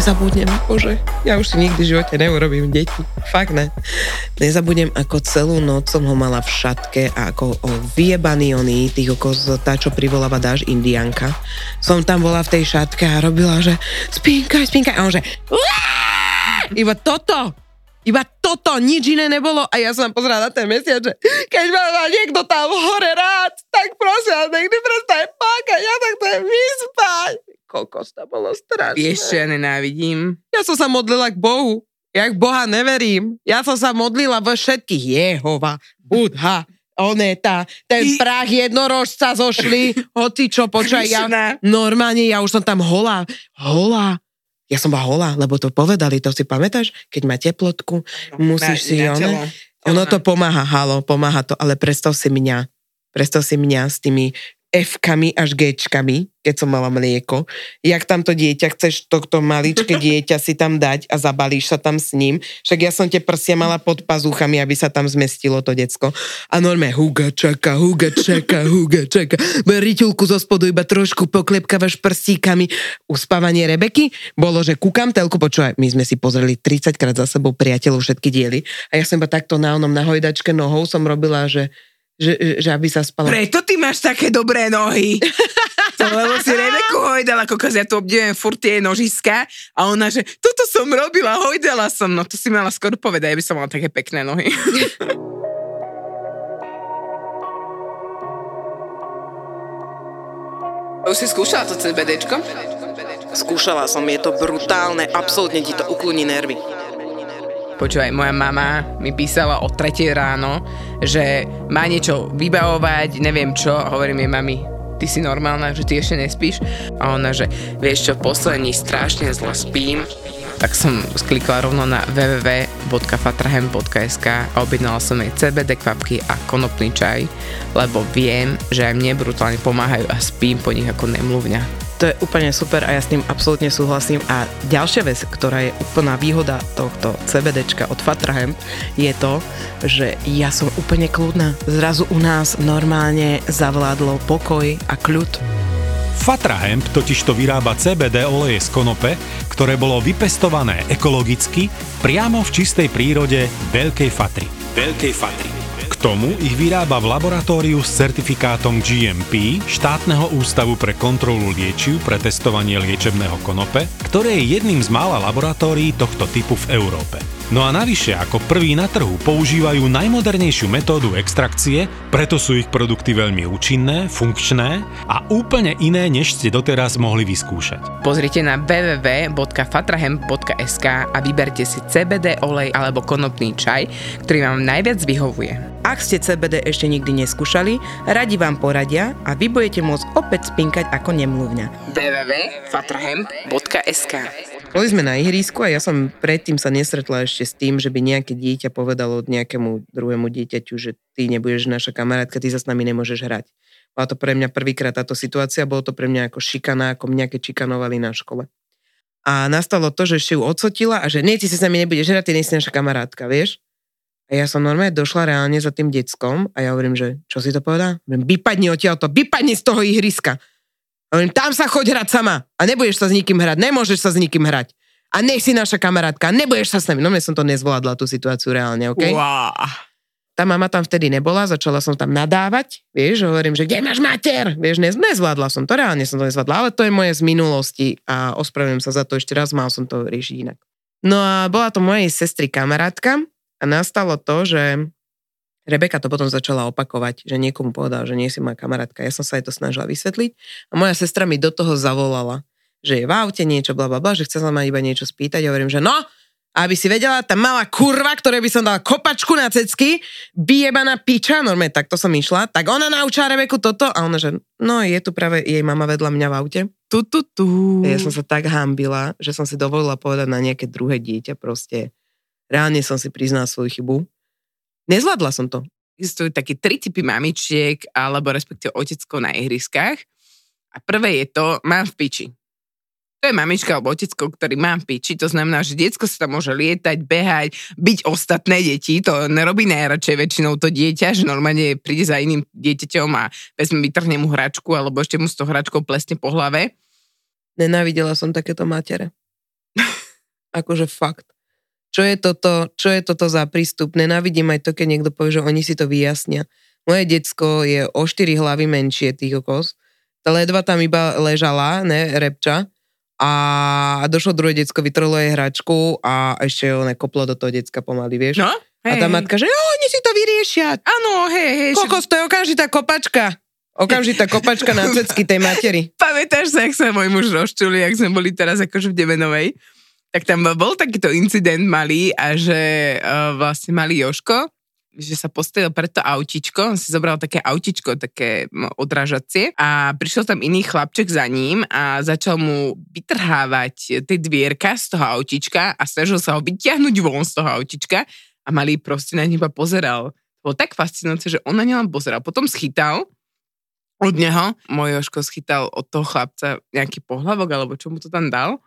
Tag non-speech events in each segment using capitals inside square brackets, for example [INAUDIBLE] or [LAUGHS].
Nezabudnem, bože, ja už si nikdy v živote neurobím deti. Fakt ne. Nezabudnem, ako celú noc som ho mala v šatke a ako o vyjebaný oný, tých oko tá, čo privoláva dáš indianka. Som tam bola v tej šatke a robila, že spínkaj, spínkaj. A on že iba toto. Iba toto, nič iné nebolo a ja som pozerala na ten mesiac, že keď ma má niekto tam hore rád, tak prosím, niekdy prestaň plakať, ja tak chcem vyspať. Kokos, to bolo strašné. Vieš, čo ja nenávidím? Ja som sa modlila k Bohu. Ja k Boha neverím. Ja som sa modlila vo všetkých. Jehova, Budha, Oneta, ten I- prach jednorožca zošli, [LAUGHS] hoci čo, počkaj, ja, normálne, ja už som tam holá, holá. Ja som bola holá, lebo to povedali, to si pamätáš? Keď má teplotku, musíš si, na, na one, telo. ono Telo to na- pomáha, halo, pomáha to, ale predstav si mňa, predstav si mňa s tými F-kami až G-čkami, keď som mala mlieko. Jak tam to dieťa, chceš tohto maličké [LAUGHS] dieťa si tam dať a zabalíš sa tam s ním. Však ja som tie prsia mala pod pazúchami, aby sa tam zmestilo to decko. A normálne huga čaka, huga čaka, [LAUGHS] huga čaka. Riťulku zo spodu iba trošku poklepkávaš prstíkami. Uspávanie Rebeky bolo, že kúkam telku, počúvaj, my sme si pozreli 30 krát za sebou priateľov všetky diely a ja som iba takto na onom na hojdačke nohou som robila, že že, že aby sa spalo. Preto ty máš také dobré nohy. To lebo si Rebeku hojdala, kokos, ja tu obdivujem furt tie nožiska a ona, že toto som robila, hojdala som, no to si mala skoro povedať, aby som mala také pekné nohy. [LAUGHS] Už si skúšala to CBDčko? Skúšala som, je to brutálne, absolútne ti to uklúni nervy. Počúvaj, moja mama mi písala o 3 ráno, že má niečo vybavovať, neviem čo, hovorím jej, mami, ty si normálna, že ty ešte nespíš? A ona, že vieš čo, poslední strašne zle spím, tak som sklikla rovno na www.fatrahem.sk a objednala som jej CBD kvapky a konopný čaj, lebo viem, že aj mne brutálne pomáhajú a spím po nich ako nemluvňa. To je úplne super a ja s tým absolútne súhlasím. A ďalšia vec, ktorá je úplná výhoda tohto CBDčka od Fatrahemp, je to, že ja som úplne kľudná. Zrazu u nás normálne zavládlo pokoj a kľud. Fatrahemp totižto vyrába CBD oleje z konope, ktoré bolo vypestované ekologicky priamo v čistej prírode Veľkej Fatry. Veľkej Fatry. K tomu ich vyrába v laboratóriu s certifikátom GMP štátneho ústavu pre kontrolu liečiv pre testovanie liečebného konope, ktoré je jedným z mála laboratórií tohto typu v Európe. No a navyše, ako prvý na trhu používajú najmodernejšiu metódu extrakcie, preto sú ich produkty veľmi účinné, funkčné a úplne iné, než ste doteraz mohli vyskúšať. Pozrite na www.fatrahem.sk a vyberte si CBD olej alebo konopný čaj, ktorý vám najviac vyhovuje. Ak ste CBD ešte nikdy neskúšali, radi vám poradia a vy budete môcť opäť spinkať ako nemluvňa. www.fatrahem.sk Boli sme na ihrisku a ja som predtým sa nesretla ešte s tým, že by nejaké dieťa povedalo nejakému druhému dieťaťu, že ty nebudeš naša kamarátka, ty sa s nami nemôžeš hrať. Bola to pre mňa prvýkrát táto situácia, bolo to pre mňa ako šikana, ako mňa keď šikanovali na škole. A nastalo to, že ešte ju odsotila a že nie, ty sa s nami nebudeš hrať, ty nie si naša kamarátka, vieš? A ja som normálne došla reálne za tým deckom a ja hovorím, že čo si to povedal? Hovorím, vypadni odtiaľto, vypadni z toho ihriska. Hovorím, tam sa choď hrať sama a nebudeš sa s nikým hrať, nemôžeš sa s nikým hrať. A nech si naša kamarátka, nebudeš sa s nami. No mne som to nezvládla, tú situáciu reálne, OK? Wow. Tá mama tam vtedy nebola, začala som tam nadávať, vieš, hovorím, že kde máš mater? Vieš, nez, nezvládla som to, reálne som to nezvládla, ale to je moje z minulosti a ospravedlňujem sa za to ešte raz, mal som to riešiť inak. No a bola to mojej sestry kamarátka a nastalo to, že Rebeka to potom začala opakovať, že niekomu povedal, že nie si moja kamarátka. Ja som sa jej to snažila vysvetliť a moja sestra mi do toho zavolala, že je v aute niečo, bla, bla, bla, že chce sa ma iba niečo spýtať. Ja hovorím, že no, Aby si vedela, tá malá kurva, ktorej by som dala kopačku na cecky, vyjebaná piča, normálne takto som išla, tak ona naučila Rebeku toto a ona, že no je tu práve jej mama vedľa mňa v aute. Tu, tu, tu. Ja som sa tak hambila, že som si dovolila povedať na nejaké druhé dieťa proste. Reálne som si priznala svoju chybu. Nezvládla som to. Existujú také tri typy mamičiek, alebo respektíve oteckov na ihriskách. A prvé je to, mám v piči. To je mamička alebo otecko, ktorý mám v piči, to znamená, že diecko sa tam môže lietať, behať, byť ostatné deti, to nerobí najradšej väčšinou to dieťa, že normálne príde za iným dieťaťom a vezme, vytrhne mu hračku, alebo ešte mu s tou hračkou plesne po hlave. Nenávidela som takéto matere. [LAUGHS] akože fakt. Čo je, toto, čo je toto za prístup? Nenávidím aj to, keď niekto povie, že oni si to vyjasnia. Moje decko je o 4 hlavy menšie tých okos. Tá ledva tam iba ležala, ne, repča a došlo druhé decko, vytrhlo jej hračku a ešte ho nekoplo do toho decka pomaly, vieš? No, a tá matka, že jo, oni si to vyriešia. Áno, hej, hej. Kokos, to je okamžitá kopačka. Okamžitá kopačka na [LAUGHS] cecky tej materi. Pamätáš sa, jak sa môj muž rozčuli, jak sme boli teraz akože v Demenovej? Tak tam bol takýto incident malý a že uh, vlastne malý Joško že sa postavil pred to autičko, on si zobral také autičko, také odrážacie a prišiel tam iný chlapček za ním a začal mu vytrhávať tie dvierka z toho autička a snažil sa ho vyťahnuť von z toho autička a malý proste na neba pozeral. Bolo tak fascinujúce, že on na neho pozeral. Potom schytal od neho, môj Joško schytal od toho chlapca nejaký pohlavok, alebo čo mu to tam dal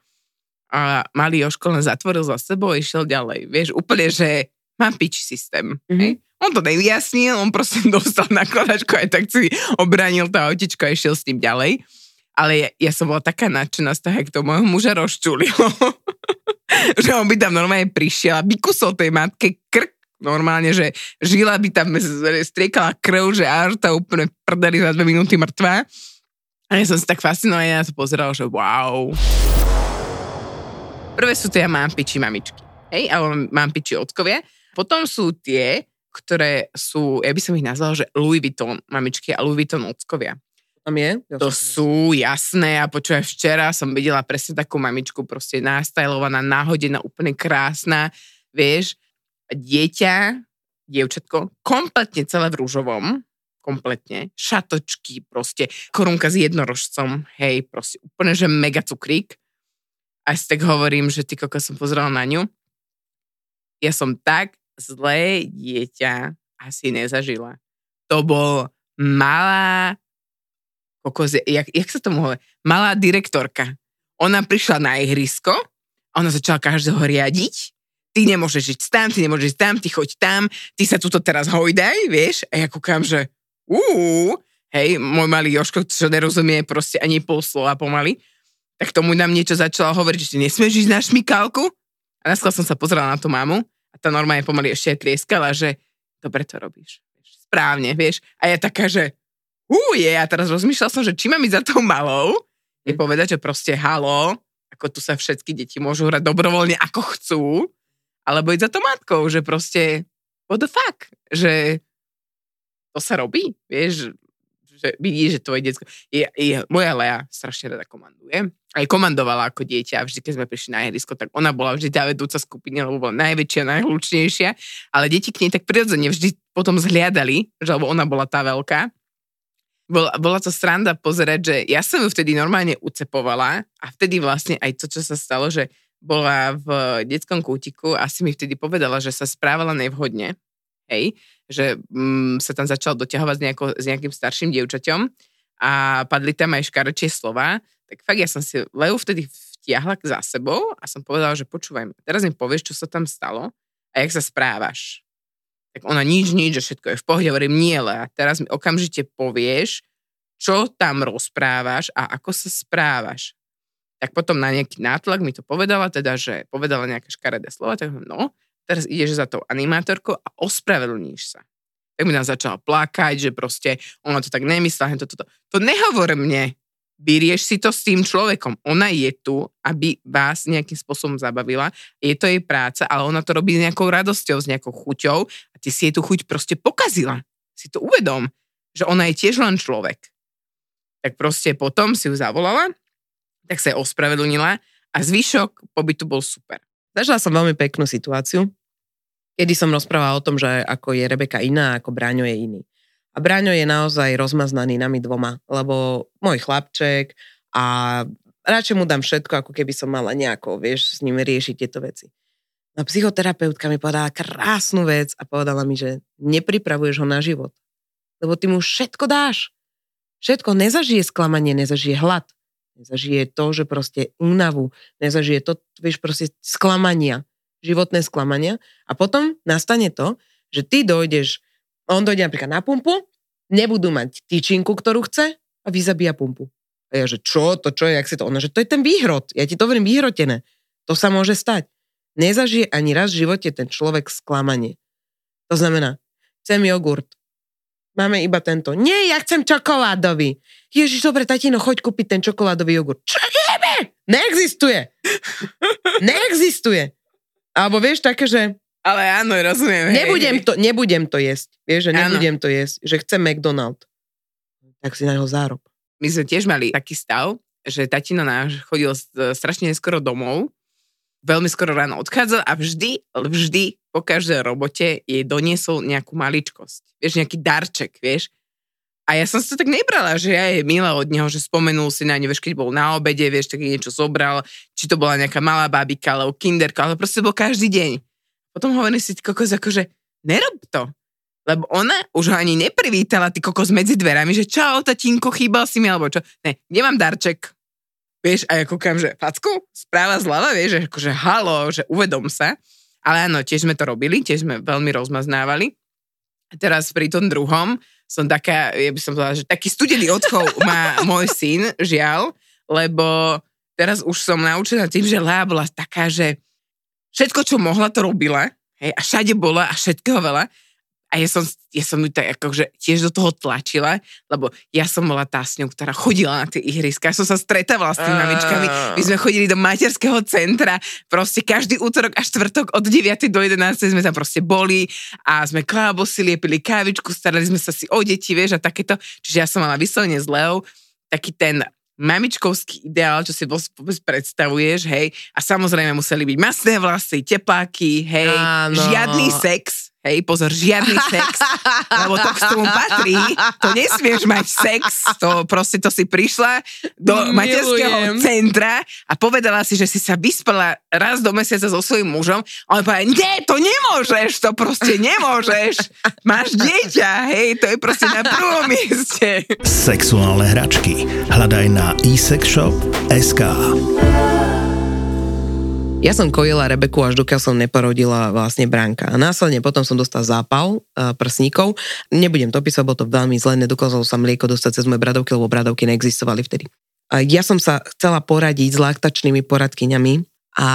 a malý Joško len zatvoril za sebou a išiel ďalej. Vieš, úplne, že mám pič systém. Mm-hmm. Hej? On to nevyjasnil, on proste [LAUGHS] dostal nakladačku aj tak si obránil to autičko a išiel s tým ďalej. Ale ja, ja som bola taká nadšená z toho, to môjho muža rozčulilo. [LAUGHS] že on by tam normálne prišiel a by kusol tej matke krk normálne, že žila by tam striekala krv, že až tá úplne prdeli za dve minúty mŕtva. A ja som si tak fascinovaná na to pozeral, že wow. Prvé sú tie mám piči mamičky. Hej, alebo mám piči ockovia. Potom sú tie, ktoré sú, ja by som ich nazvala, že Louis Vuitton mamičky a Louis Vuitton ockovia. Tam je? Ja to sú jasné a počúvaj, včera som videla presne takú mamičku, proste nastajlovaná, náhodená, úplne krásna, vieš, dieťa, dievčatko, kompletne celé v rúžovom, kompletne, šatočky, proste korunka s jednorožcom, hej, proste úplne, že mega cukrík. A si tak hovorím, že ty koko som pozrela na ňu. Ja som tak zlé dieťa asi nezažila. To bol malá, kokos, jak, jak sa tomu hovorí, malá direktorka. Ona prišla na ihrisko a ona začala každého riadiť. Ty nemôžeš ísť tam, ty nemôžeš ísť tam, ty choď tam, ty sa tuto teraz hojdaj, vieš? A ja kúkam, že uú, hej, môj malý Joško, čo nerozumie proste ani pol slova pomaly, tak tomu nám niečo začala hovoriť, že nesmieš ísť na šmikálku. A naskôr som sa pozrela na tú mamu a tá normálne pomaly ešte aj tlieskala, že dobre to robíš. Správne, vieš. A ja taká, že hú je, a teraz rozmýšľal som, že či mám ísť za tou malou, je povedať, že proste halo, ako tu sa všetky deti môžu hrať dobrovoľne ako chcú, alebo ísť za to matkou, že proste what the fuck, že to sa robí, vieš, že vidíš, že tvoje detsko... Je, je, moja Lea strašne rada komanduje. Aj komandovala ako dieťa. Vždy, keď sme prišli na ihrisko, tak ona bola vždy tá vedúca skupiny, lebo bola najväčšia, najhlučnejšia. Ale deti k nej tak prirodzene vždy potom zhliadali, že lebo ona bola tá veľká. Bola, bola to sranda pozerať, že ja som ju vtedy normálne ucepovala a vtedy vlastne aj to, čo sa stalo, že bola v detskom kútiku a si mi vtedy povedala, že sa správala nevhodne. Hej, že mm, sa tam začal doťahovať s, nejako, s nejakým starším dievčaťom a padli tam aj škarečie slova, tak fakt ja som si Leu vtedy vtiahla za sebou a som povedala, že počúvaj, teraz mi povieš, čo sa tam stalo a jak sa správaš. Tak ona nič, nič, že všetko je v pohode. Hovorím, nie, Lea, teraz mi okamžite povieš, čo tam rozprávaš a ako sa správaš. Tak potom na nejaký nátlak mi to povedala, teda, že povedala nejaké škaredé slova, tak no, teraz ideš za tou animátorkou a ospravedlníš sa. Tak mi nám začala plakať, že proste ona to tak nemyslela, to, to. to nehovor mne, vyrieš si to s tým človekom. Ona je tu, aby vás nejakým spôsobom zabavila. Je to jej práca, ale ona to robí s nejakou radosťou, s nejakou chuťou a ty si jej tú chuť proste pokazila. Si to uvedom, že ona je tiež len človek. Tak proste potom si ju zavolala, tak sa jej ospravedlnila a zvyšok pobytu bol super. Zažila som veľmi peknú situáciu, kedy som rozprávala o tom, že ako je Rebeka iná, ako Bráňo je iný. A Bráňo je naozaj rozmaznaný nami dvoma, lebo môj chlapček a radšej mu dám všetko, ako keby som mala nejako, vieš, s ním riešiť tieto veci. No psychoterapeutka mi povedala krásnu vec a povedala mi, že nepripravuješ ho na život. Lebo ty mu všetko dáš. Všetko nezažije sklamanie, nezažije hlad. Nezažije to, že proste únavu, nezažije to, vieš, proste sklamania, životné sklamania. A potom nastane to, že ty dojdeš, on dojde napríklad na pumpu, nebudú mať tyčinku, ktorú chce a vyzabíja pumpu. A ja, že čo, to čo je, jak si to, ona, že to je ten výhrot, ja ti to hovorím vyhrotené. To sa môže stať. Nezažije ani raz v živote ten človek sklamanie. To znamená, chcem jogurt. Máme iba tento. Nie, ja chcem čokoládový. Ježiš, dobre, tatino, choď kúpiť ten čokoládový jogurt. Čo jeme? Neexistuje. Neexistuje. Alebo vieš, také, že... Ale áno, rozumiem. Nebudem to, nebudem to jesť. Vieš, že nebudem áno. to jesť. Že chcem McDonald. Tak si na jeho zárob. My sme tiež mali taký stav, že tatino náš chodil strašne neskoro domov veľmi skoro ráno odchádzal a vždy, vždy po každej robote jej doniesol nejakú maličkosť. Vieš, nejaký darček, vieš. A ja som si to tak nebrala, že ja je milá od neho, že spomenul si na ňu, vieš, keď bol na obede, vieš, tak niečo zobral, či to bola nejaká malá babika, alebo kinderka, ale proste bol každý deň. Potom hovorí si, ty kokos, akože nerob to. Lebo ona už ho ani neprivítala, ty kokos medzi dverami, že čau, tatínko, chýbal si mi, alebo čo. Ne, nemám darček, Vieš, a ja kúkam, že facku, správa zľava, vieš, že akože halo, že uvedom sa. Ale áno, tiež sme to robili, tiež sme veľmi rozmaznávali. A teraz pri tom druhom som taká, ja by som povedala, že taký studený odchov [LAUGHS] má môj syn, žiaľ, lebo teraz už som naučená tým, že Lea bola taká, že všetko, čo mohla, to robila. Hej, a všade bola a všetkého veľa a ja som, ja som ju tak akože tiež do toho tlačila, lebo ja som bola tá s ňou, ktorá chodila na tie ihriska, ja som sa stretávala s tými mamičkami, my sme chodili do materského centra, proste každý útorok a štvrtok od 9. do 11. sme tam proste boli a sme klábosili, pili kávičku, starali sme sa si o deti, vieš, a takéto, čiže ja som mala vyslovene s Leou taký ten mamičkovský ideál, čo si vôbec predstavuješ, hej, a samozrejme museli byť masné vlasy, tepáky, hej, Áno. žiadny sex, Hej, pozor, žiadny sex, lebo to k tomu patrí. To nesmieš mať sex, to proste to si prišla do Milujem. materského centra a povedala si, že si sa vyspala raz do mesiaca so svojím mužom. A on povedal, nie, to nemôžeš, to proste nemôžeš. Máš dieťa, hej, to je proste na prvom mieste. Sexuálne hračky. Hľadaj na eSexShop.sk ja som kojila Rebeku až dokiaľ som neporodila vlastne bránka. A následne potom som dostal zápal uh, prsníkov. Nebudem to písať, bolo to veľmi zle, nedokázalo sa mlieko dostať cez moje bradovky, lebo bradovky neexistovali vtedy. A ja som sa chcela poradiť s laktačnými poradkyňami a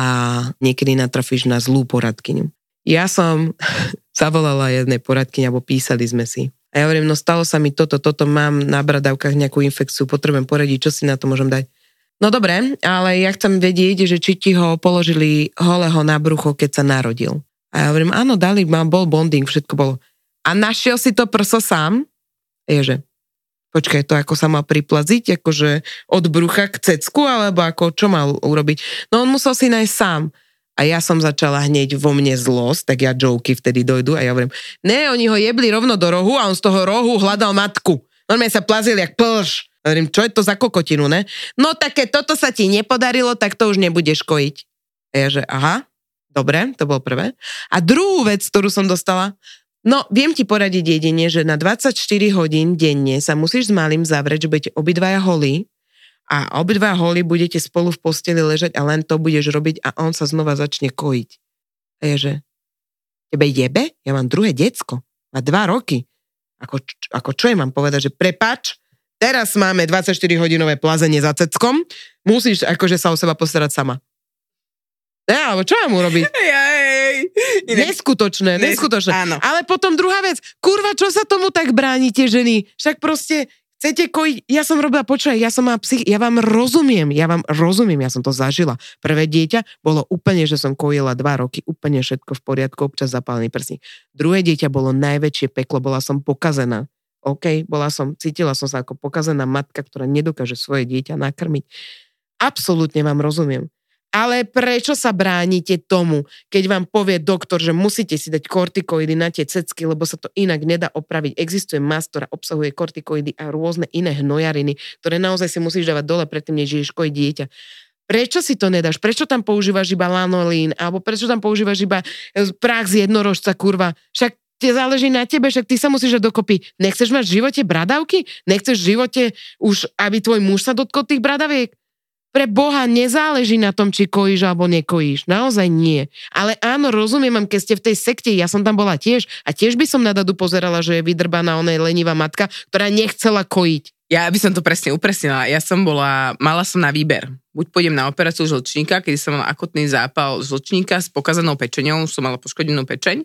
niekedy natrafíš na zlú poradkyňu. Ja som [LAUGHS] zavolala jednej poradkyne, alebo písali sme si. A ja hovorím, no stalo sa mi toto, toto, mám na bradavkách nejakú infekciu, potrebujem poradiť, čo si na to môžem dať. No dobre, ale ja chcem vedieť, že či ti ho položili holého na brucho, keď sa narodil. A ja hovorím, áno, dali, mám, bol bonding, všetko bolo. A našiel si to prso sám? Ježe, počkaj, to ako sa mal priplaziť, akože od brucha k cecku, alebo ako, čo mal urobiť? No on musel si nájsť sám. A ja som začala hneď vo mne zlosť, tak ja joky vtedy dojdu a ja hovorím, ne, oni ho jebli rovno do rohu a on z toho rohu hľadal matku. Normálne sa plazil jak plž. Hovorím, čo je to za kokotinu, ne? No tak keď toto sa ti nepodarilo, tak to už nebudeš kojiť. A ja že, aha, dobre, to bolo prvé. A druhú vec, ktorú som dostala, no viem ti poradiť jedine, že na 24 hodín denne sa musíš s malým zavrieť, že budete obidvaja holí a obidvaja holí budete spolu v posteli ležať a len to budeš robiť a on sa znova začne kojiť. A ja že, tebe jebe? Ja mám druhé decko. Má dva roky. Ako, ako čo je mám povedať, že prepač, teraz máme 24-hodinové plazenie za ceckom, musíš akože sa o seba postarať sama. Ja, alebo čo mám urobiť? [LAUGHS] Jej, neskutočné, neskutočné. Áno. Ale potom druhá vec, kurva, čo sa tomu tak bránite, ženy? Však proste chcete kojiť, ja som robila, počúvaj, ja som mala psych, ja vám rozumiem, ja vám rozumiem, ja som to zažila. Prvé dieťa bolo úplne, že som kojila dva roky, úplne všetko v poriadku, občas zapálený prsník. Druhé dieťa bolo najväčšie peklo, bola som pokazená. OK, bola som, cítila som sa ako pokazená matka, ktorá nedokáže svoje dieťa nakrmiť. Absolútne vám rozumiem. Ale prečo sa bránite tomu, keď vám povie doktor, že musíte si dať kortikoidy na tie cecky, lebo sa to inak nedá opraviť. Existuje mas, ktorá obsahuje kortikoidy a rôzne iné hnojariny, ktoré naozaj si musíš dávať dole predtým, než ideš kojiť dieťa. Prečo si to nedáš? Prečo tam používaš iba lanolín? Alebo prečo tam používaš iba e, prach z jednorožca, kurva? Však tie záleží na tebe, však ty sa musíš dať dokopy. Nechceš mať v živote bradavky? Nechceš v živote už, aby tvoj muž sa dotkol tých bradaviek? Pre Boha nezáleží na tom, či kojíš alebo nekojíš. Naozaj nie. Ale áno, rozumiem vám, keď ste v tej sekte, ja som tam bola tiež a tiež by som na Dadu pozerala, že je vydrbaná onej lenivá matka, ktorá nechcela kojiť. Ja by som to presne upresnila. Ja som bola, mala som na výber. Buď pôjdem na operáciu žlčníka, kedy som mala akutný zápal žlčníka s pokazanou pečenou, som mala poškodenú pečeň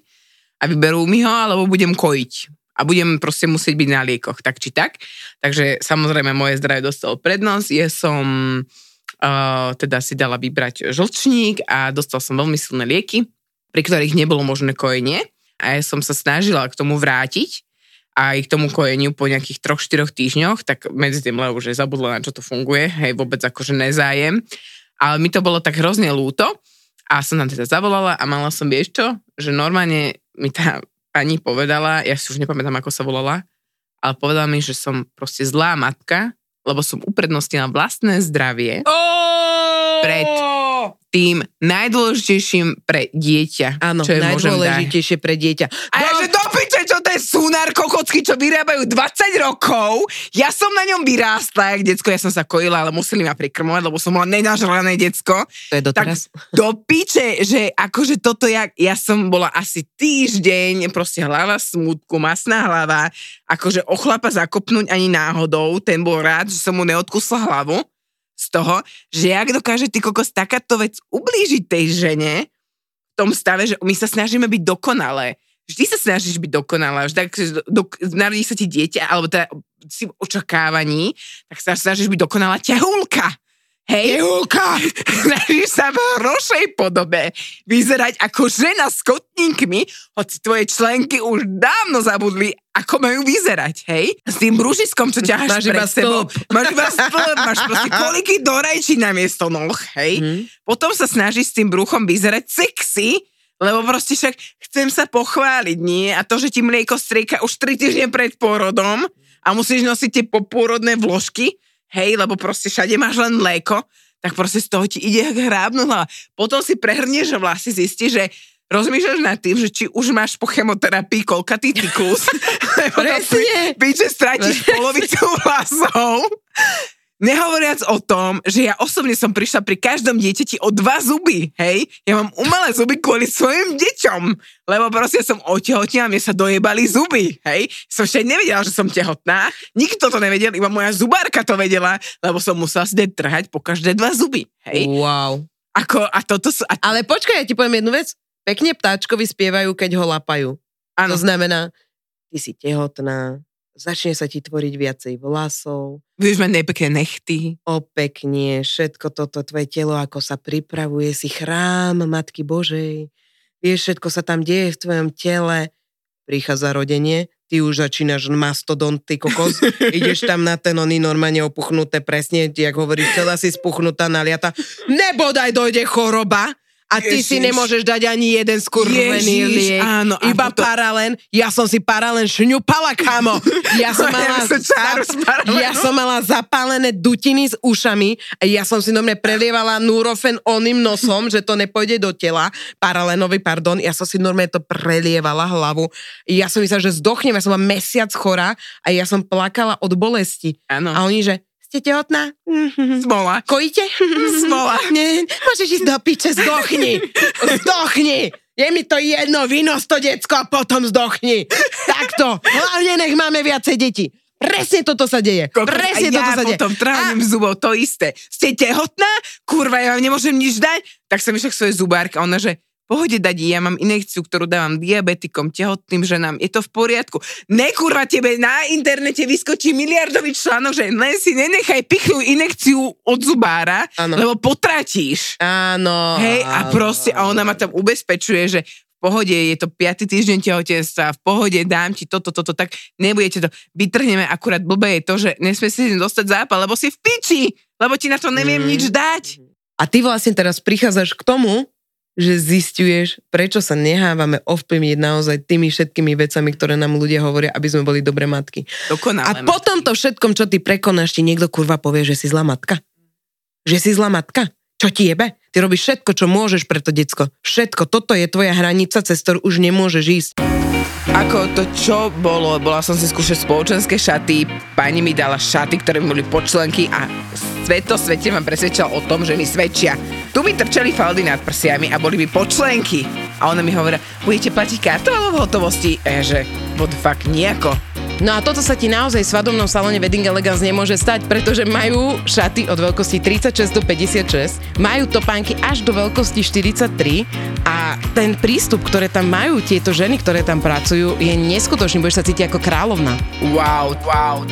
a vyberú mi ho, alebo budem kojiť. A budem proste musieť byť na liekoch, tak či tak. Takže samozrejme moje zdravie dostalo prednosť. Ja som uh, teda si dala vybrať žlčník a dostal som veľmi silné lieky, pri ktorých nebolo možné kojenie. A ja som sa snažila k tomu vrátiť aj k tomu kojeniu po nejakých troch, štyroch týždňoch, tak medzi tým Leo už je zabudla, na čo to funguje, hej, vôbec akože nezájem. Ale mi to bolo tak hrozne lúto a som tam teda zavolala a mala som, vieš čo, že normálne mi tá pani povedala, ja si už nepamätám, ako sa volala, ale povedala mi, že som proste zlá matka, lebo som uprednostnila vlastné zdravie pred tým najdôležitejším pre dieťa. Áno, čo najdôležitejšie pre dieťa. A ja, že do piče, čo to je sunár kokocky, čo vyrábajú 20 rokov. Ja som na ňom vyrástla, jak decko, ja som sa kojila, ale museli ma prikrmovať, lebo som bola nenažrané decko. To je doteraz. Tak [LAUGHS] do piče, že akože toto, ja, ja som bola asi týždeň, proste hlava smutku, masná hlava, akože o chlapa zakopnúť ani náhodou, ten bol rád, že som mu neodkusla hlavu z toho, že jak dokáže ty kokos takáto vec ublížiť tej žene v tom stave, že my sa snažíme byť dokonalé. Vždy sa snažíš byť dokonalá, vždy, ak do, narodí sa ti dieťa, alebo teda si v očakávaní, tak sa snažíš byť dokonalá ťahulka. Hej? Tehulka! [LAUGHS] Snažíš sa v hrošej podobe vyzerať ako žena s kotníkmi, hoci tvoje členky už dávno zabudli, ako majú vyzerať, hej? S tým brúžiskom, čo ťaháš Máš pred iba sebou. Máš iba stĺp, máš proste [LAUGHS] koliky do rajčí na miesto noh, hej? Mhm. Potom sa snažíš s tým bruchom vyzerať sexy, lebo proste však chcem sa pochváliť, nie? A to, že ti mlieko strieka už 3 týždne pred pôrodom a musíš nosiť tie popôrodné vložky, hej, lebo proste všade máš len mlieko, tak proste z toho ti ide jak hrábnu hlava. Potom si prehrnieš vlasy, zistíš, že rozmýšľaš nad tým, že či už máš po chemoterapii koľkatý cyklus, [LAUGHS] lebo to. Piče, stratíš [LAUGHS] polovicu vlasov. Nehovoriac o tom, že ja osobne som prišla pri každom dieťati o dva zuby, hej? Ja mám umelé zuby kvôli svojim deťom, lebo proste som otehotnila, mne sa dojebali zuby, hej? Som ešte nevedela, že som tehotná, nikto to nevedel, iba moja zubárka to vedela, lebo som musela si trhať po každé dva zuby, hej? Wow. Ako, a toto sú... A, Ale počkaj, ja ti poviem jednu vec. Pekne ptáčkovi spievajú, keď ho lapajú. áno, To znamená, ty si tehotná, začne sa ti tvoriť viacej vlasov, budeš mať nepekné nechty. opeknie, všetko toto tvoje telo, ako sa pripravuje, si chrám Matky Božej. Vieš, všetko sa tam deje v tvojom tele. Prichádza rodenie, ty už začínaš mastodont, ty kokos. [LAUGHS] Ideš tam na ten oný normálne opuchnuté, presne, jak hovoríš, celá si spuchnutá, naliata. Nebodaj dojde choroba, a ty si Ježiš. nemôžeš dať ani jeden skurvený liek. áno, Iba potom- paralen. Ja som si paralen šňupala, kamo. [LAUGHS] Ja som mala, Ja som čáru z paralenu. ja som mala zapálené dutiny s ušami a ja som si normálne prelievala núrofen oným nosom, že to nepôjde do tela. Paralenový, pardon. Ja som si normálne to prelievala hlavu. Ja som myslela, že zdochnem. Ja som bola mesiac chorá a ja som plakala od bolesti. Áno. A oni, že ste tehotná? Mhm. Smola. Kojíte? Smola. Nie, môžeš ísť do piče, zdochni. Zdochni. Je mi to jedno, vynos to decko a potom zdochni. Takto. Hlavne nech máme viacej detí. Presne toto sa deje. Kokos, Presne a toto ja sa deje. potom trhaním zubov to isté. Ste tehotná? Kurva, ja vám nemôžem nič dať? Tak som išla k svojej zubárke a ona, že pohode dať, ja mám inekciu, ktorú dávam diabetikom, tehotným ženám, je to v poriadku. Ne, kurva, tebe na internete vyskočí miliardový článok, že len si nenechaj pichnúť inekciu od zubára, Áno. lebo potratíš. Áno. Hej, a proste, a ona ma tam ubezpečuje, že v pohode, je to 5. týždeň tehotenstva, v pohode, dám ti toto, toto, tak nebudete to, vytrhneme, akurát blbé je to, že nesmie si dostať zápal, lebo si v piči, lebo ti na to neviem Mm. nič dať. A ty vlastne teraz prichádzaš k tomu, že zistuješ, prečo sa nehávame ovplyvniť naozaj tými všetkými vecami, ktoré nám ľudia hovoria, aby sme boli dobré matky. Dokonale. A po tomto všetkom, čo ty prekonáš, ti niekto kurva povie, že si zlá matka. Že si zlá matka. Čo ti jebe? Ty robíš všetko, čo môžeš pre to decko. Všetko. Toto je tvoja hranica, cez ktorú už nemôžeš ísť. Ako to čo bolo, bola som si skúšať spoločenské šaty, pani mi dala šaty, ktoré mi boli počlenky a sveto svete ma presvedčal o tom, že mi svedčia. Tu mi trčali faldy nad prsiami a boli mi počlenky. A ona mi hovorila, budete platiť kartou alebo v hotovosti? A že, what the fuck, nejako. No a toto sa ti naozaj v svadobnom salóne Wedding Elegance nemôže stať, pretože majú šaty od veľkosti 36 do 56, majú topánky až do veľkosti 43 a ten prístup, ktoré tam majú tieto ženy, ktoré tam pracujú, je neskutočný, budeš sa cítiť ako kráľovna. Wow, wow.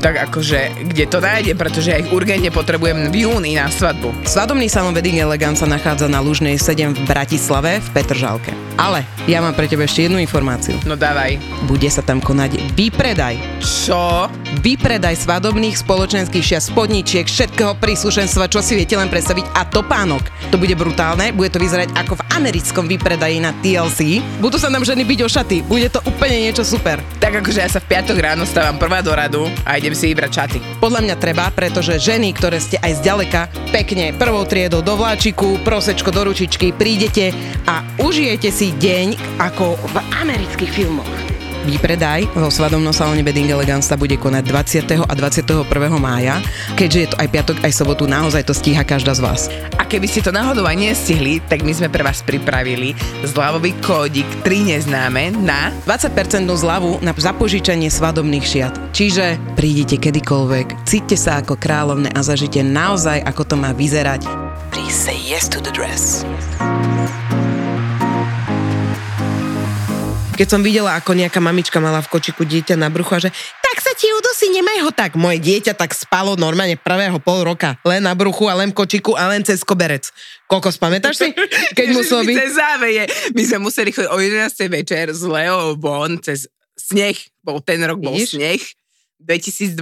Tak akože, kde to nájde, pretože ja ich urgentne potrebujem v júni na svadbu. Svadobný salón Wedding Elegance sa nachádza na Lužnej 7 v Bratislave v Petržalke. Ale ja mám pre teba ešte jednu informáciu. No dávaj. Bude sa tam konať výpredaj. Čo? Výpredaj svadobných spoločenských šia spodníčiek, všetkého príslušenstva, čo si viete len predstaviť a topánok. To bude brutálne, bude to vyzerať ako v americkom výpredaji na TLC. Budú sa nám ženy byť o šaty, bude to úplne niečo super. Tak akože ja sa v piatok ráno stávam prvá do radu a idem si vybrať šaty. Podľa mňa treba, pretože ženy, ktoré ste aj zďaleka, pekne prvou triedou do vláčiku, prosečko do ručičky, prídete a užijete si deň ako v amerických filmoch. Výpredaj vo svadobnom salóne Wedding Elegance sa bude konať 20. a 21. mája. Keďže je to aj piatok, aj sobotu, naozaj to stíha každá z vás. A keby ste to náhodou aj nestihli, tak my sme pre vás pripravili zľavový kódik 3 neznáme na 20% zľavu na zapožičanie svadobných šiat. Čiže prídite kedykoľvek, cíťte sa ako kráľovne a zažite naozaj, ako to má vyzerať. Please say yes to the dress. Keď som videla, ako nejaká mamička mala v kočiku dieťa na bruchu a že tak sa ti udusí, nemaj ho tak. Moje dieťa tak spalo normálne prvého pol roka. Len na bruchu a len v kočiku a len cez koberec. Koľko spamätáš si? [LAUGHS] Keď muselo byť? Cez záveje. My sme museli chodiť o 11. večer z Leo von cez sneh. Bol ten rok, bol Vidíš? sneh. 2012,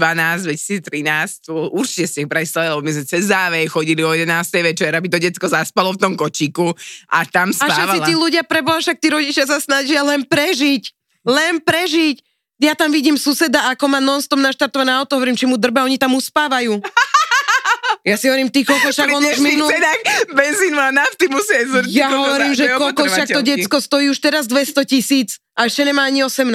2013, to určite ste ich prestali, lebo my sme cez závej chodili o 11. večer, aby to decko zaspalo v tom kočíku a tam A spávala. všetci tí ľudia, preboha, však tí rodičia sa snažia len prežiť. Len prežiť. Ja tam vidím suseda, ako má non-stop naštartované auto, hovorím, či mu drba, oni tam uspávajú. Ja si hovorím, ty koľko však on už minul... cenách benzínu a nafty musia ísť. Ja hovorím, že koľko však to decko stojí už teraz 200 tisíc a ešte nemá ani 18.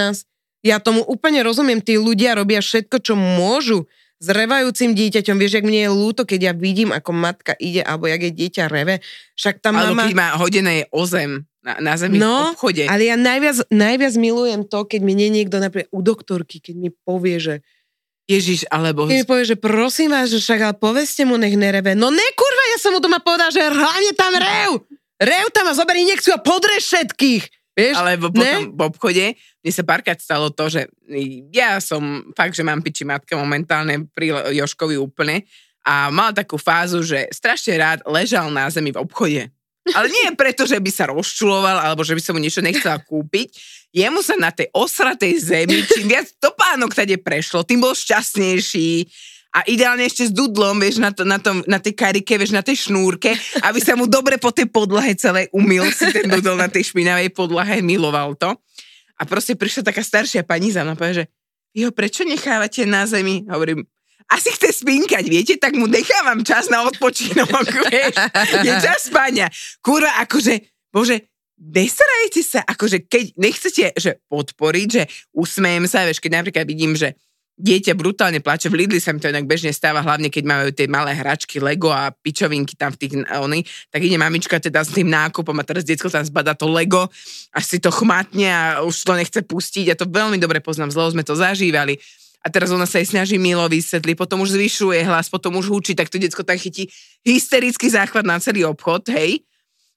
Ja tomu úplne rozumiem, tí ľudia robia všetko, čo môžu s revajúcim dieťaťom. Vieš, jak mne je ľúto, keď ja vidím, ako matka ide, alebo jak je dieťa reve. Však tá Alebo mama... keď má hodené o zem na, na zemi v No, obchode. ale ja najviac, najviac milujem to, keď mi nie niekto napríklad u doktorky, keď mi povie, že Ježiš, alebo... keď mi povie, že prosím vás, že však ale povedzte mu, nech nereve. No ne, kurva, ja som mu doma povedal, že hlavne tam rev. Rev tam a zoberí injekciu a podre všetkých. Vieš? Alebo potom v obchode, mne sa párkrát stalo to, že ja som fakt, že mám piči matka momentálne pri Joškovi úplne a mal takú fázu, že strašne rád ležal na zemi v obchode. Ale nie preto, že by sa rozčuloval alebo že by som mu niečo nechcela kúpiť. Jemu sa na tej osratej zemi, čím viac topánok tade prešlo, tým bol šťastnejší. A ideálne ešte s dudlom, vieš, na, to, na, tom, na tej karike, vieš, na tej šnúrke, aby sa mu dobre po tej podlahe celej umil si ten dudol na tej špinavej podlahe, miloval to. A proste prišla taká staršia pani za mnou a že ho prečo nechávate na zemi? Hovorím, asi chce spinkať, viete, tak mu nechávam čas na odpočinok, [LAUGHS] vieš. Je čas spania. Kurva, akože, bože, nesrajte sa, akože keď nechcete že podporiť, že usmejem sa, vieš, keď napríklad vidím, že dieťa brutálne plače, v Lidli sa mi to inak bežne stáva, hlavne keď majú tie malé hračky Lego a pičovinky tam v tých oni, tak ide mamička teda s tým nákupom a teraz detsko tam zbada to Lego, až si to chmatne a už to nechce pustiť. Ja to veľmi dobre poznám, zlo sme to zažívali. A teraz ona sa jej snaží milo vysvetliť, potom už zvyšuje hlas, potom už hučí, tak to detsko tam chytí hysterický záchvat na celý obchod, hej.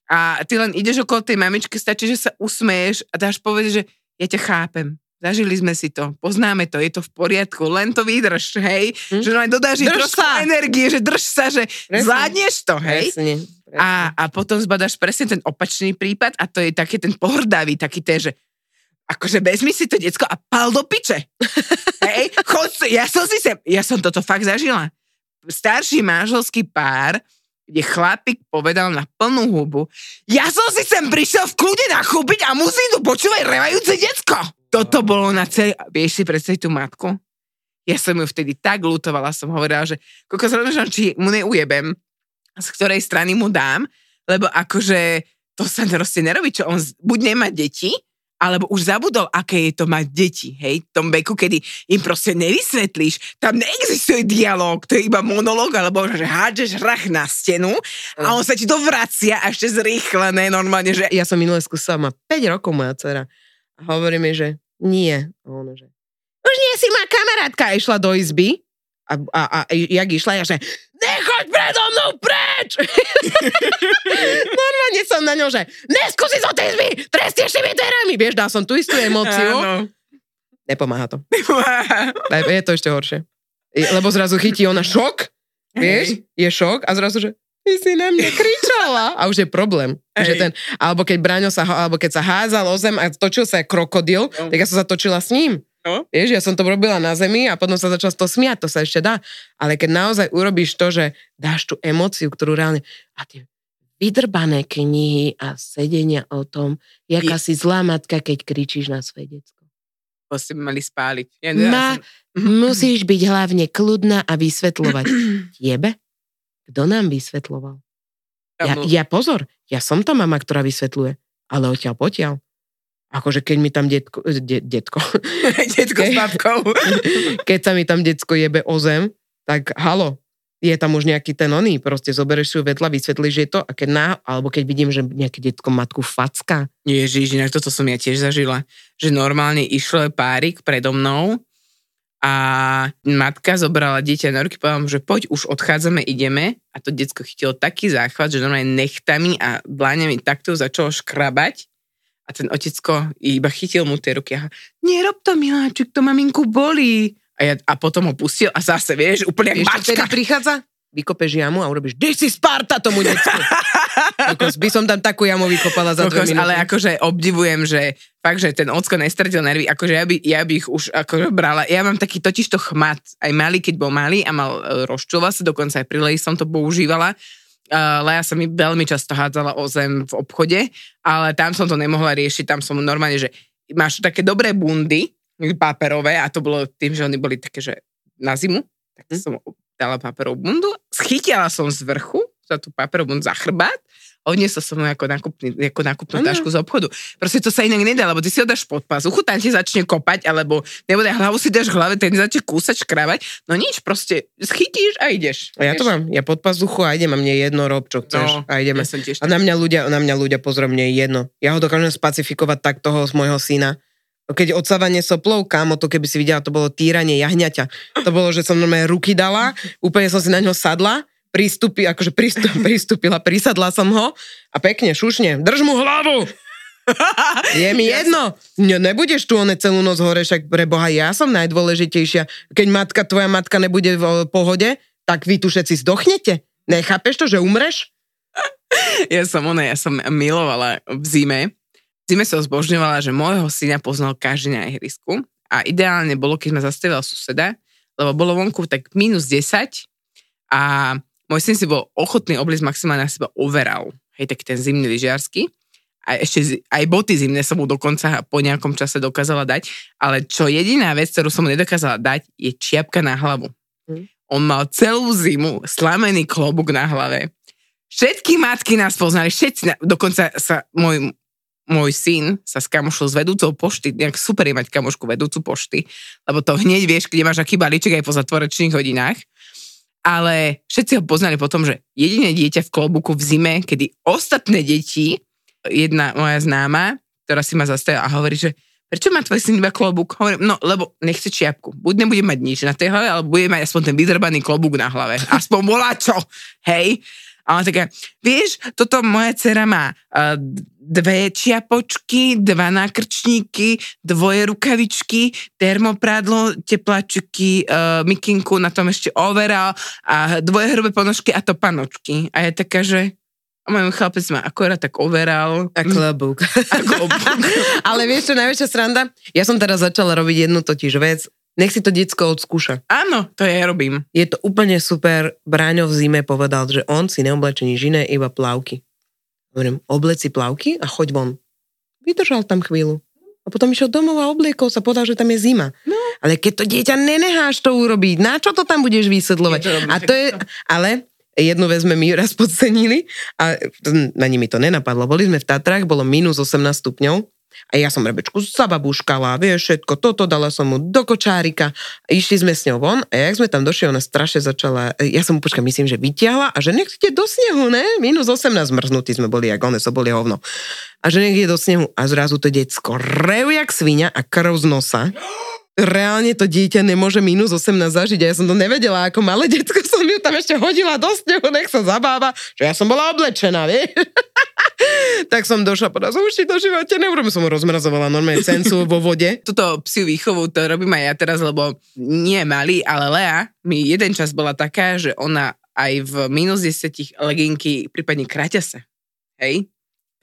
A ty len ideš okolo tej mamičky, stačí, že sa usmeješ a dáš povedať, že ja ťa chápem. Zažili sme si to, poznáme to, je to v poriadku, len to vydrž, hej, hm? že len dodáš trošku sa. energie, že drž sa, že Presne. zvládneš to, hej. Presne, presne. A, a potom zbadaš presne ten opačný prípad a to je taký ten pohrdavý, taký ten, že akože vezmi si to decko a pal do piče. [LAUGHS] Hej, chod, ja som si sem, ja som toto fakt zažila. Starší manželský pár kde chlapík povedal na plnú hubu, ja som si sem prišiel v kľude nachúbiť a musím tu počúvať revajúce decko. Toto bolo na celý... Vieš si predstaviť tú matku? Ja som ju vtedy tak lutovala, som hovorila, že koľko sa či mu neujebem, z ktorej strany mu dám, lebo akože to sa proste nerobí, čo on buď nemá deti, alebo už zabudol, aké je to mať deti, hej, v tom veku, kedy im proste nevysvetlíš, tam neexistuje dialog, to je iba monolog, alebo že hádžeš rach na stenu a on sa ti to vracia a ešte zrýchlené normálne, že Ja som minule skúsala, má 5 rokov moja dcera. A hovorí mi, že nie. A ona, že už nie si má kamarátka. A išla do izby a, a, a jak išla, ja že nechoď predo mnou preč! [LAUGHS] Normálne som na ňo, že neskúsi zo tej izby, trestieš tými dverami. Vieš, dal som tú istú emóciu. Áno. Nepomáha to. Aj- Je to ešte horšie. Lebo zrazu chytí ona šok, vieš, je šok a zrazu, že ty si na mňa kričala. A už je problém. Že Hej. ten, alebo keď Braňo sa, alebo keď sa házal o zem a točil sa krokodil, No. tak ja som sa točila s ním. No. Vieš, ja som to robila na zemi a potom sa začal z toho smiať, to sa ešte dá. Ale keď naozaj urobíš to, že dáš tú emóciu, ktorú reálne... A tie vydrbané knihy a sedenia o tom, jaká si zlá matka, keď kričíš na svoje decko. To ste mali spáliť. Ja, Ma, som- musíš byť hlavne kľudná a vysvetľovať. [CLEARS THROAT] Tiebe? Kto nám vysvetľoval? Ja, ja pozor, ja som tá mama, ktorá vysvetľuje, ale odtiaľ potiaľ. Akože keď mi tam detko, eh, de, detko, [LAUGHS] Detko s babkou. [LAUGHS] keď sa mi tam detsko jebe o zem, tak halo, je tam už nejaký ten oný, proste zoberieš si vedľa, vysvetlíš je to a keď ná, alebo keď vidím, že nejaké detko matku facka, Ježiš, inak toto som ja tiež zažila. Že normálne išlo párik predo mnou a matka zobrala dieťa na ruky, povedala mu, že poď, už odchádzame, ideme. A to detsko chytilo taký záchvat, že normálne nechtami a dláňami takto začalo škrabať. A ten otecko iba chytil mu tie ruky a nerob to, miláčik, to maminku bolí. A, ja, a potom ho pustil a zase, vieš, úplne vtedy mačka. prichádza? Vykopeš jamu a urobíš, kde si Sparta tomu decku. [LAUGHS] Kokos, by som tam takú jamu vykopala za dve Kokos, minúty. ale akože obdivujem, že fakt, že ten ocko nestratil nervy, akože ja by, ja by ich už akože brala. Ja mám taký totiž to chmat, aj malý, keď bol malý a mal e, rozčulova sa, dokonca aj pri Leji som to používala. Uh, Leja sa mi veľmi často hádzala o zem v obchode, ale tam som to nemohla riešiť, tam som normálne, že máš také dobré bundy, paperové, a to bolo tým, že oni boli také, že na zimu, tak Hm. som dala paperovú bundu, schytila som z vrchu za tú paperovú za chrbát, odniesla som ju ako, nákupný, ako nákupnú Áno. tašku z obchodu. Proste to sa inak nedá, lebo ty si ho dáš pod pazuchu, tam ti začne kopať, alebo nebude hlavu si dáš hlave, ten začne kúsať, škrabať. No nič, proste schytíš a ideš. A ja to mám, ja pod pazuchu a idem a mne je jedno, rob čo chceš No, a ideme. Ja som tiež A na mňa ľudia, na mňa ľudia pozor, mne je jedno. Ja ho dokážem spacifikovať tak toho z môjho syna. Keď odsávanie soplov, kámo, to keby si videla, to bolo týranie jahňaťa. To bolo, že som normálne ruky dala, úplne som si na ňo sadla, pristúpi, akože pristup, [LAUGHS] pristúpila, prisadla som ho a pekne, šušne, drž mu hlavu! [LAUGHS] Je mi jedno. Ne, nebudeš tu one celú noc hore, však pre Boha, ja som najdôležitejšia. Keď matka, tvoja matka nebude v pohode, tak vy tu všetci zdochnete. Nechápeš to, že umreš? ja som ona, ja som milovala v zime. Zime som zbožňovala, že môjho syna poznal každý na ihrisku a ideálne bolo, keď ma zastavila suseda, lebo bolo vonku tak minus 10 a môj syn si bol ochotný obliť maximálne na seba overal. Hej, tak ten zimný lyžiarsky. A ešte aj boty zimné som mu dokonca po nejakom čase dokázala dať. Ale čo jediná vec, ktorú som mu nedokázala dať, je čiapka na hlavu. Hm. On mal celú zimu slamený klobúk na hlave. Všetky matky nás poznali, všetci, dokonca sa môj, môj syn sa skamošil s vedúcou pošty, nejak super je mať kamošku vedúcu pošty, lebo to hneď vieš, kde máš aký balíček aj po zatvorečných hodinách. Ale všetci ho poznali potom, že jediné dieťa v klobuku v zime, kedy ostatné deti, jedna moja známa, ktorá si ma zastavila a hovorí, že prečo má tvoj syn iba klobúk? Hovorím, no lebo nechce čiapku. Buď nebude mať nič na tej hlave, ale bude mať aspoň ten vydrbaný klobúk na hlave. Aspoň volá čo. Hej? A ona taká, vieš, toto moja dcera má uh, dve čiapočky, dva nákrčníky, dvoje rukavičky, termoprádlo, teplačky, uh, mikinku, na tom ešte overal a dvoje hrubé ponožky a to panočky. A je taká, že a môj chlapec má akorát tak overal. A klobúk. A klobúk. [LAUGHS] Ale vieš čo, najväčšia sranda? Ja som teraz začala robiť jednu totiž vec, Nech si to decko odskúša. Áno, to ja robím. Je to úplne super. Bráňo v zime povedal, že on si neobleče nič iné, iba plavky. Hovorím, oblec si plavky a choď von. Vydržal tam chvíľu. A potom išiel domov a obliekol sa, povedal, že tam je zima. No. Ale keď to dieťa nenecháš to urobiť, na čo to tam budeš vysvetľovať? To A to je, ale jednu vec sme my raz podcenili a na nimi to nenapadlo. Boli sme v Tatrách, bolo minus 18 stupňov a ja som rebečku zababuškala, vieš, všetko toto, dala som mu do kočárika, išli sme s ňou von a jak sme tam došli, ona strašne začala, ja som mu počkaj, myslím, že vytiahla a že nech ide do snehu, ne? Minus 18 mrznutí sme boli, jak one so boli hovno. A že ide do snehu a zrazu to decko rev jak svinia a krv z nosa. [GASPS] [GASPS] Reálne to dieťa nemôže minus 18 zažiť a ja som to nevedela, ako malé detsko som ju tam ešte hodila do snehu, nech sa zabáva, že ja som bola oblečená, vieš? [LAUGHS] tak som došla, povedala som, už ti živote neurobím, som rozmrazovala normálne cencu vo vode. Tuto psiu výchovu to robím aj ja teraz, lebo nie malý, ale Lea mi jeden čas bola taká, že ona aj v minus 10 leginky, prípadne kraťase. Hej?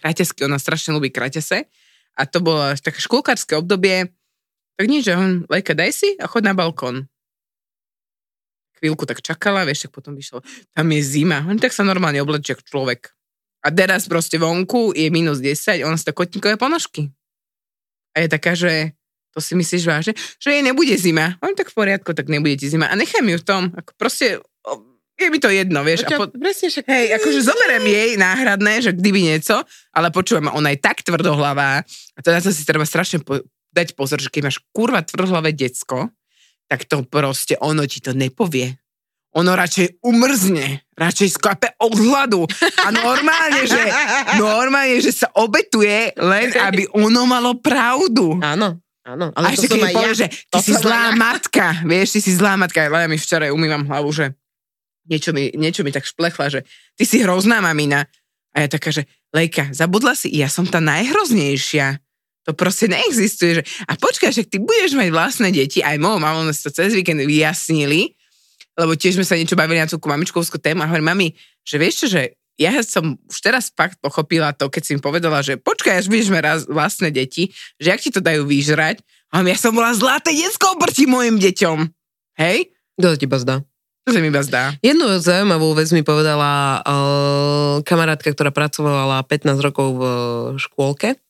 Kraťasky, ona strašne ľubí kraťase. A to bolo také škôlkarské obdobie, tak nič, že on, Lejka, daj si a chod na balkón. Chvíľku tak čakala, vieš, tak potom vyšlo, tam je zima. On tak sa normálne oblečie ako človek. A teraz proste vonku je minus 10, on to kotníkové ponožky. A je taká, že to si myslíš vážne, že jej nebude zima. On tak v poriadku, tak nebude ti zima. A nechám ju v tom, ako proste, je mi to jedno, vieš. A po, Presne však... hej, akože zoberiem jej náhradné, že kdyby niečo, ale počujem, ona je tak tvrdohlavá a na to si treba strašne po, dať pozor, že keď máš kurva tvrdohlavé decko, tak to proste ono ti to nepovie. Ono radšej umrzne, radšej skape od hladu a normálne, že, [LAUGHS] normálne, že sa obetuje len, aby ono malo pravdu. Áno, áno. A Ale to ešte keď povie, ja. že ty To si zlá ja. matka, vieš, ty si zlá matka. Ja mi včera umývam hlavu, že niečo mi, niečo mi tak šplechla, že ty si hrozná mamina. A ja taká, že Lejka, zabudla si, ja som tá najhroznejšia. To proste neexistuje. Že... A počkaj, však ty budeš mať vlastné deti, aj mojou mamou sme to cez víkend vyjasnili, lebo tiež sme sa niečo bavili na tú mamičkovskú tému a hovorím, mami, že vieš čo, že ja som už teraz fakt pochopila to, keď si mi povedala, že počkaj, až budeš mať vlastné deti, že ak ti to dajú vyžrať, a ja som bola zlaté detsko oproti mojim deťom. Hej? To ti zdá? To sa mi iba zdá. Jednu zaujímavú vec mi povedala uh, kamarátka, ktorá pracovala 15 rokov v uh, škôlke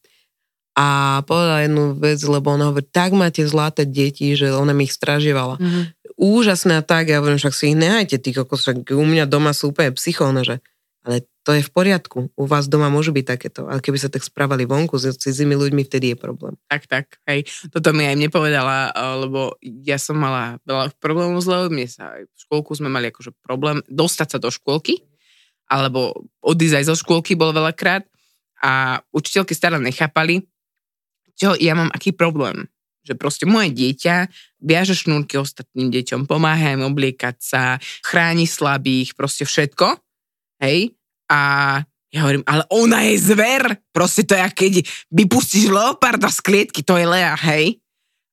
a povedala jednu vec, lebo ona hovorí, tak máte zlaté deti, že ona mi ich stražievala. Mhm. Úžasné a tak, ja hovorím, však si ich nehajte, ty kokos, však u mňa doma sú úplne psychóne, že ale to je v poriadku, u vás doma môžu byť takéto, ale keby sa tak správali vonku s cudzími ľuďmi, vtedy je problém. Tak, tak, hej. Toto mi aj mne povedala, eh, lebo ja som mala veľa problémov s mne sa aj v škôlku sme mali akože problém dostať sa do škôlky, alebo odísť aj zo škôlky bolo veľakrát a učiteľky stále nechápali, čo ja mám aký problém. Že proste moje dieťa viaže šnúrky ostatným deťom, pomáha im obliekať sa, chráni slabých, proste všetko. Hej? A ja hovorím, ale ona je zver. Proste to je, keď vypustíš leoparda z klietky, to je Lea, hej?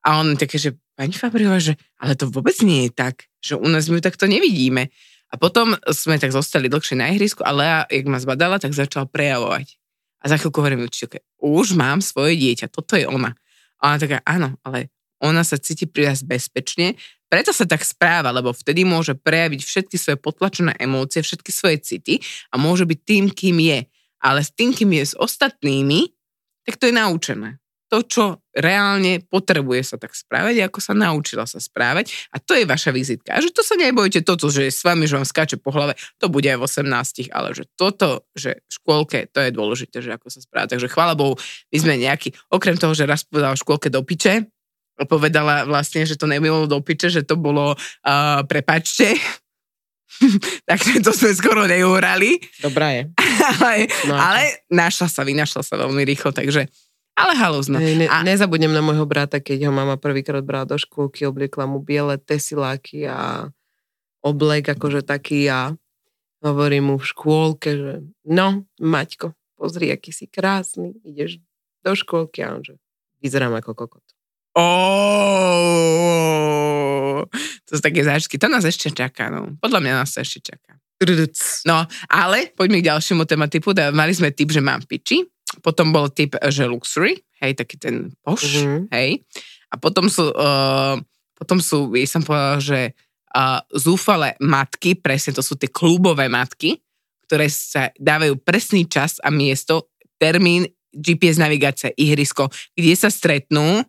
A on také, že pani Fabriova, že ale to vôbec nie je tak, že u nás my ju takto nevidíme. A potom sme tak zostali dlhšie na ihrisku a Lea, jak ma zbadala, tak začala prejavovať. A za chvíľku hovorím učiteľke, už mám svoje dieťa, toto je ona. A ona taká, áno, ale ona sa cíti pri nás bezpečne, preto sa tak správa, lebo vtedy môže prejaviť všetky svoje potlačené emócie, všetky svoje city a môže byť tým, kým je. Ale s tým, kým je s ostatnými, tak to je naučené. To, čo reálne potrebuje sa tak správať, ako sa naučila sa správať a to je vaša vizitka. A že to sa nebojte, toto, že je s vami, že vám skáče po hlave, to bude aj v 18, ale že toto, že v škôlke, to je dôležité, že ako sa správa. Takže chvála Bohu, my sme nejaký, okrem toho, že raz povedala v škôlke do piče, povedala vlastne, že to nebolo do piče, že to bolo uh, prepačte. [LAUGHS] Takže to sme skoro neurali. Dobrá je. [LAUGHS] ale, No, ale našla sa, vynašla sa veľmi rýchlo, takže ale halúzno. Ne, ne, A- Nezabudnem na môjho brata, keď ho mama prvýkrát brala do škôlky, obliekla mu biele tesiláky a oblek akože taký a hovorím mu v škôlke, že no, Maťko, pozri, aký si krásny, ideš do škôlky a on že vyzerám ako kokot. Oh, to sú také zážitky. To nás ešte čaká, no. Podľa mňa nás to ešte čaká. No, ale poďme k ďalšiemu tematipu. Mali sme typ, že mám piči. Potom bol typ, že luxury, hej, taký ten poš, Mhm. hej. A potom sú uh, potom sú, ja som povedala, že uh, zúfale matky, presne to sú tie klubové matky, ktoré sa dávajú presný čas a miesto, termín, GPS navigácia, ihrisko, kde sa stretnú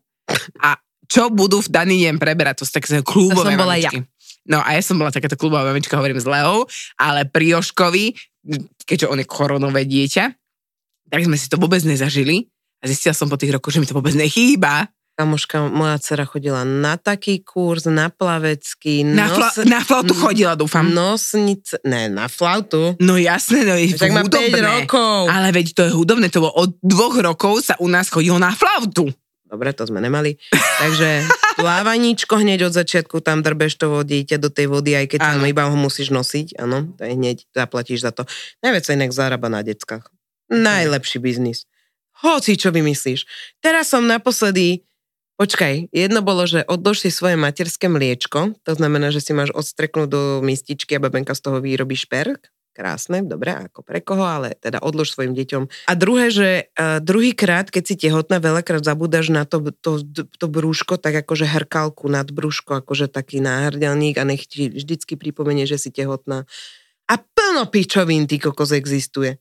a čo budú v daný deň preberať. To sú také klubové To som bola mamičky. No a ja som bola takáto klubová mamička, hovorím s Leou, ale pri Joškovi, keďže on je koronové dieťa, tak sme si to vôbec nezažili a zistila som po tých rokoch, že mi to vôbec nechýba. Kamoška, moja dcera chodila na taký kurz, na plavecký, Na, fla- nos- na flautu chodila, dúfam. Nosnice, ne, na flautu. No jasné, no je Však má 5 hudobné. rokov. Ale veď to je hudobné, to bolo od dvoch rokov sa u nás chodilo na flautu. Dobre, to sme nemali. Takže [LAUGHS] plávaníčko hneď od začiatku, tam drbeš to dieťa do tej vody, aj keď tam iba ho musíš nosiť, áno, to je hneď, zaplatíš za to. Najviac sa inak zarába na deckách. Najlepší biznis. Hoci, čo vymyslíš. Teraz som naposledy, počkaj, jedno bolo, že odlož si svoje materské mliečko, to znamená, že si máš odstreknúť do mističky a babenka z toho vyrobí šperk. Krásne, dobre, ako pre koho, ale teda odlož svojim deťom. A druhé, že uh, druhýkrát, keď si tehotná, veľakrát zabúdaš na to, to, to brúško, tak akože hrkalku nad brúško, akože taký náhrdelník a nech ti vždycky pripomenie, že si tehotná. A plno pičovín, ty kokos existuje.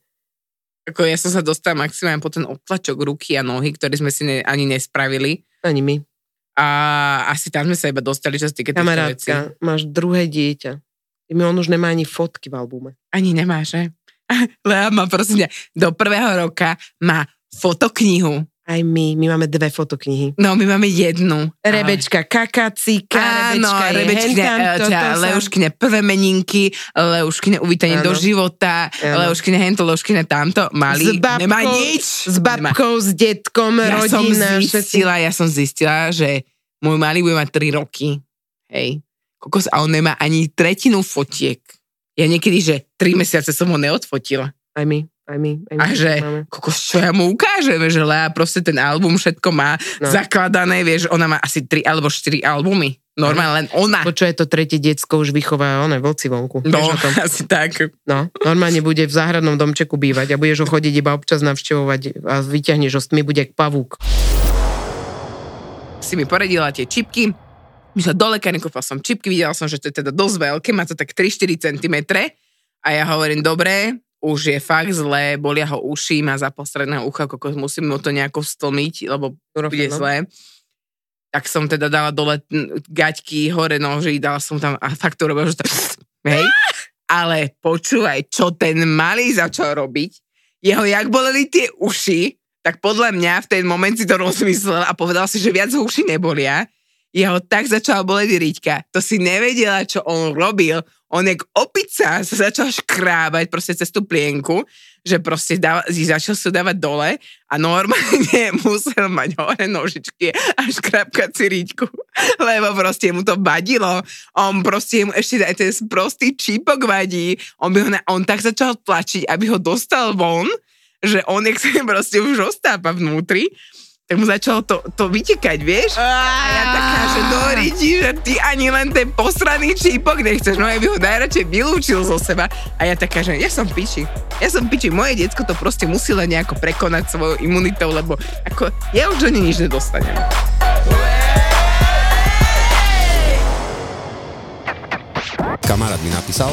Ako ja som sa dostala maximálne po ten obtlačok ruky a nohy, ktorý sme si ne, ani nespravili. Ani my. A asi tam sme sa iba dostali, čo sa týka. Kamarátka, máš druhé dieťa. My on už nemá ani fotky v albume. Ani nemá, že? [LAUGHS] Lea má prosím do prvého roka má fotoknihu. Aj my, my máme dve fotoknihy. No, my máme jednu. Rebečka kakacíka, Áno, Rebečka Rebečkine, eh, Leuškine prvé meninky, Leuškine uvítanie Áno. do života, Áno. Leuškine hento, Leuškine tamto, malý, S babkou- nemá nič. S babkou, s detkom, Nemá. Ja som rodina, všetci. zistila, ja som zistila, že môj malý bude mať 3 roky. Hej. Kokos, a on nemá ani tretinu fotiek. Ja niekedy, že 3 mesiace som ho neodfotila. Aj my, aj my. Aj my A že, máme. kokos, čo ja mu ukážem, že Lea proste ten album všetko má No. zakladané, vieš, ona má asi 3 alebo 4 albumy. Normálne len ona. Bo čo je to tretie decko, už vychová one vlci vonku. No, [LAUGHS] asi tak. no, normálne bude v záhradnom domčeku bývať a budeš ho chodiť iba občas navštevovať a vyťahneš ho s tmy, bude jak pavúk. Si mi poradila tie čipky, my sa do lekárny, kúpila som čipky, videla som, že to je teda dosť veľké, má to tak 3-4 cm a ja hovorím, dobre, už je fakt zlé, bolia ho uši, má zapostredného ucha, kokos, musím mu to nejako stlmiť, lebo bude no. zlé. Tak som teda dala dole gaťky, hore noži, dala som tam a fakt to robil, že to... Hej? [LAUGHS] Ale počúvaj, čo ten malý začal robiť, jeho jak boleli tie uši, tak podľa mňa v ten moment si to rozmyslel a povedal si, že viac uši nebolia. Jeho tak začala boleť riťka. To si nevedela, čo on robil. On jak opica sa začal škrábať proste cez tú plienku, že proste dáva, začal sa dávať dole a normálne [LAUGHS] musel mať hore nožičky a škrábkať si riťku, [LAUGHS] lebo proste mu to vadilo. On proste mu ešte aj ten prostý čípok vadí. On, by ho na, on tak začal tlačiť, aby ho dostal von, že on nech [LAUGHS] sa proste už ostápa vnútri, tak mu začalo to, to vytekať, vieš? A ja taká, že do riti, že ty ani len ten posraný čípok nechceš, no ja by ho najradšej vylúčil zo seba. A ja taká, že ja som piči. Ja som piči, moje decko to proste musí len nejako prekonať svojou imunitou, lebo ako ja už do nej nič nedostanem. Kamarát mi napísal,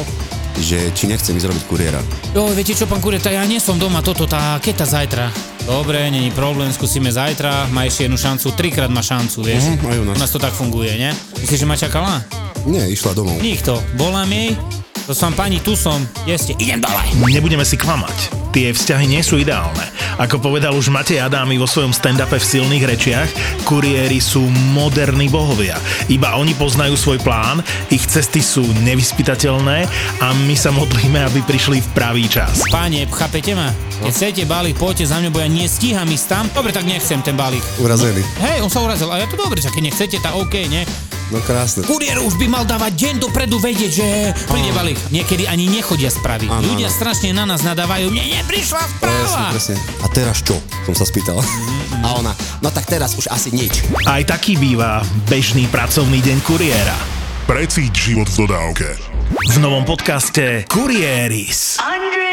že či nechcem ísť robiť kuriéra. Jo, viete čo, pán Kurieta, ja nie som doma, toto tá keta zajtra. Dobre, není problém, skúsime zajtra, má ešte jednu šancu, trikrát má šancu, vieš. Mhm, aj u nás. U nás to tak funguje, ne? Myslíš, že ma čakala? Nie, išla domov. Nikto. Volám jej, to som pani, tu som, jeste, idem dole. Nebudeme si klamať. Tie vzťahy nie sú ideálne. Ako povedal už Matej Adámy vo svojom stand-upe v silných rečiach, kuriéri sú moderní bohovia. Iba oni poznajú svoj plán, ich cesty sú nevyspytateľné a my sa modlíme, aby prišli v pravý čas. Páne, chápete ma? Keď chcete balík, poďte za mňa, bo ja nestíham ísť tam. Dobre, tak nechcem ten balík. Urazený. Hej, on sa urazil, a ja to dobre, čak keď nechcete, tak OK, ne? No krásne. Kuriér už by mal dávať deň dopredu vedieť, že príde balík. Niekedy ani nechodia správy. Áno, Ľudia áno. strašne na nás nadávajú, mne neprišla správa. Presne, presne. A teraz čo? Som sa spýtal. A ona, no tak teraz už asi nič. Aj taký býva bežný pracovný deň kuriéra. Precíť život v dodávke. V novom podcaste Kurieris. Under